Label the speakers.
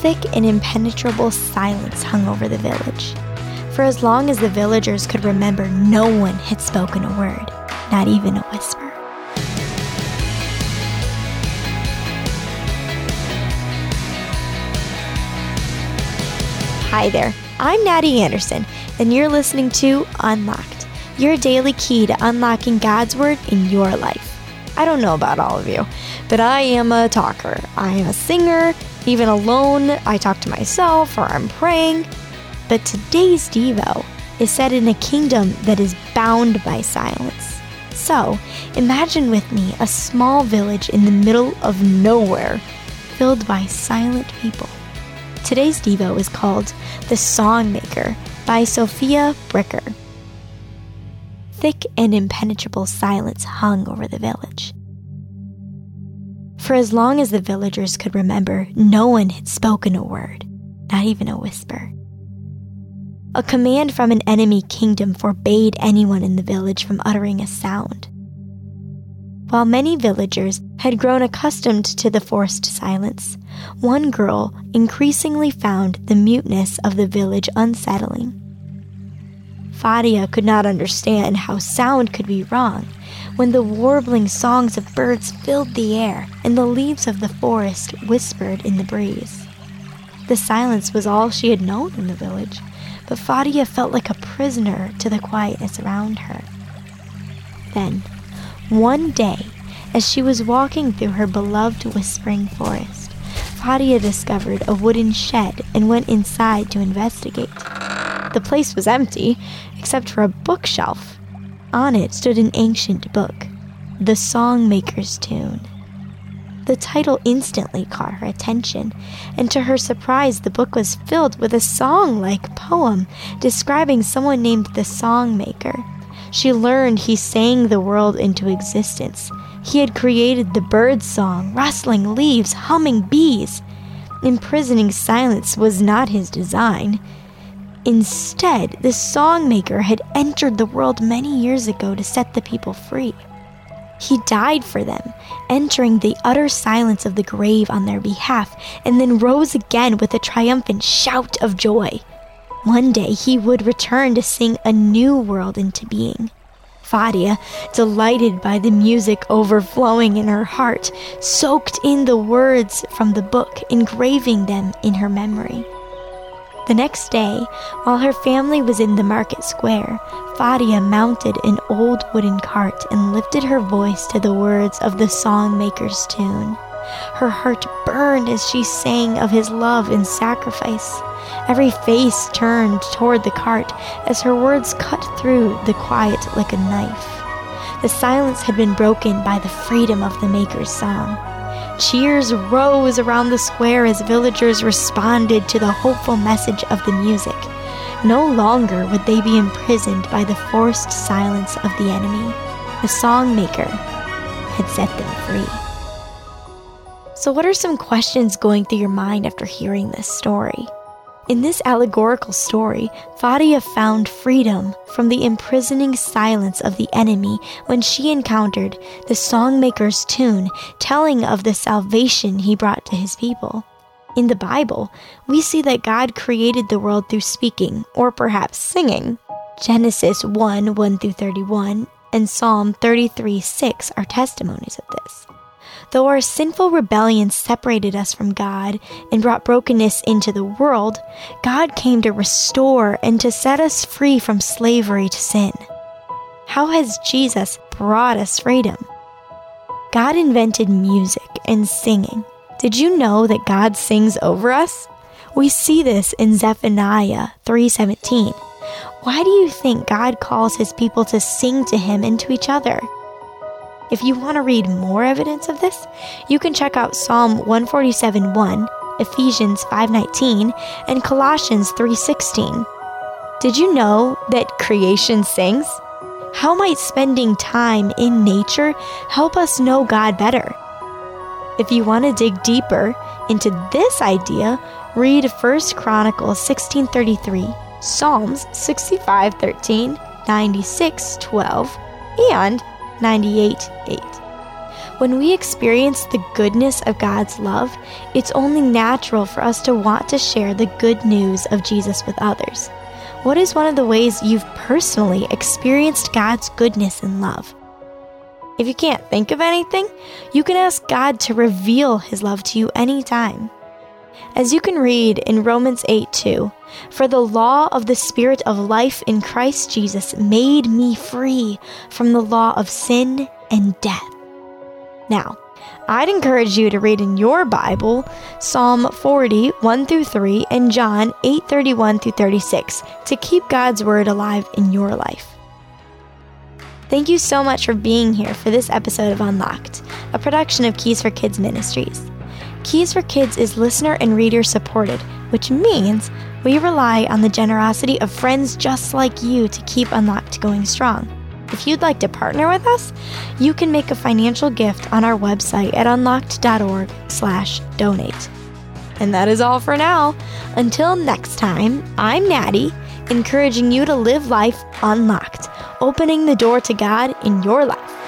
Speaker 1: thick and impenetrable silence hung over the village. For as long as the villagers could remember, no one had spoken a word, not even a whisper. Hi there, I'm Natty Anderson, and you're listening to Unlocked, your daily key to unlocking God's Word in your life. I don't know about all of you, but I am a talker. I am a singer. Even alone, I talk to myself or I'm praying. But today's Devo is set in a kingdom that is bound by silence. So, imagine with me a small village in the middle of nowhere filled by silent people. Today's Devo is called The Songmaker by Sophia Bricker. Thick and impenetrable silence hung over the village. For as long as the villagers could remember, no one had spoken a word, not even a whisper. A command from an enemy kingdom forbade anyone in the village from uttering a sound. While many villagers had grown accustomed to the forced silence, one girl increasingly found the muteness of the village unsettling. Fadiya could not understand how sound could be wrong when the warbling songs of birds filled the air and the leaves of the forest whispered in the breeze. The silence was all she had known in the village, but Fadiya felt like a prisoner to the quietness around her. Then, one day, as she was walking through her beloved whispering forest, Fadiya discovered a wooden shed and went inside to investigate. The place was empty, except for a bookshelf. On it stood an ancient book, The Songmaker's Tune. The title instantly caught her attention, and to her surprise, the book was filled with a song like poem describing someone named the Songmaker. She learned he sang the world into existence. He had created the bird song, rustling leaves, humming bees. Imprisoning silence was not his design. Instead, the songmaker had entered the world many years ago to set the people free. He died for them, entering the utter silence of the grave on their behalf, and then rose again with a triumphant shout of joy. One day he would return to sing a new world into being. Fadiya, delighted by the music overflowing in her heart, soaked in the words from the book, engraving them in her memory. The next day, while her family was in the market square, Fadiya mounted an old wooden cart and lifted her voice to the words of the songmaker's tune. Her heart burned as she sang of his love and sacrifice. Every face turned toward the cart as her words cut through the quiet like a knife. The silence had been broken by the freedom of the maker's song. Cheers rose around the square as villagers responded to the hopeful message of the music. No longer would they be imprisoned by the forced silence of the enemy. The song maker had set them free. So, what are some questions going through your mind after hearing this story? In this allegorical story, Fadiya found freedom from the imprisoning silence of the enemy when she encountered the songmaker's tune telling of the salvation he brought to his people. In the Bible, we see that God created the world through speaking, or perhaps singing. Genesis 1 1 through 31 and Psalm 33 6 are testimonies of this. Though our sinful rebellion separated us from God and brought brokenness into the world, God came to restore and to set us free from slavery to sin. How has Jesus brought us freedom? God invented music and singing. Did you know that God sings over us? We see this in Zephaniah 3:17. Why do you think God calls his people to sing to him and to each other? If you want to read more evidence of this, you can check out Psalm 147:1, Ephesians 5:19, and Colossians 3:16. Did you know that creation sings? How might spending time in nature help us know God better? If you want to dig deeper into this idea, read 1 Chronicles 16:33, Psalms 65:13, 96:12, and 98 8. When we experience the goodness of God's love, it's only natural for us to want to share the good news of Jesus with others. What is one of the ways you've personally experienced God's goodness and love? If you can't think of anything, you can ask God to reveal His love to you anytime. As you can read in Romans 8 2, for the law of the Spirit of life in Christ Jesus made me free from the law of sin and death. Now, I'd encourage you to read in your Bible Psalm 40, 1 through 3, and John 8, 31 through 36 to keep God's Word alive in your life. Thank you so much for being here for this episode of Unlocked, a production of Keys for Kids Ministries. Keys for Kids is listener and reader supported, which means we rely on the generosity of friends just like you to keep Unlocked going strong. If you'd like to partner with us, you can make a financial gift on our website at unlocked.org/donate. And that is all for now. Until next time, I'm Natty, encouraging you to live life unlocked, opening the door to God in your life.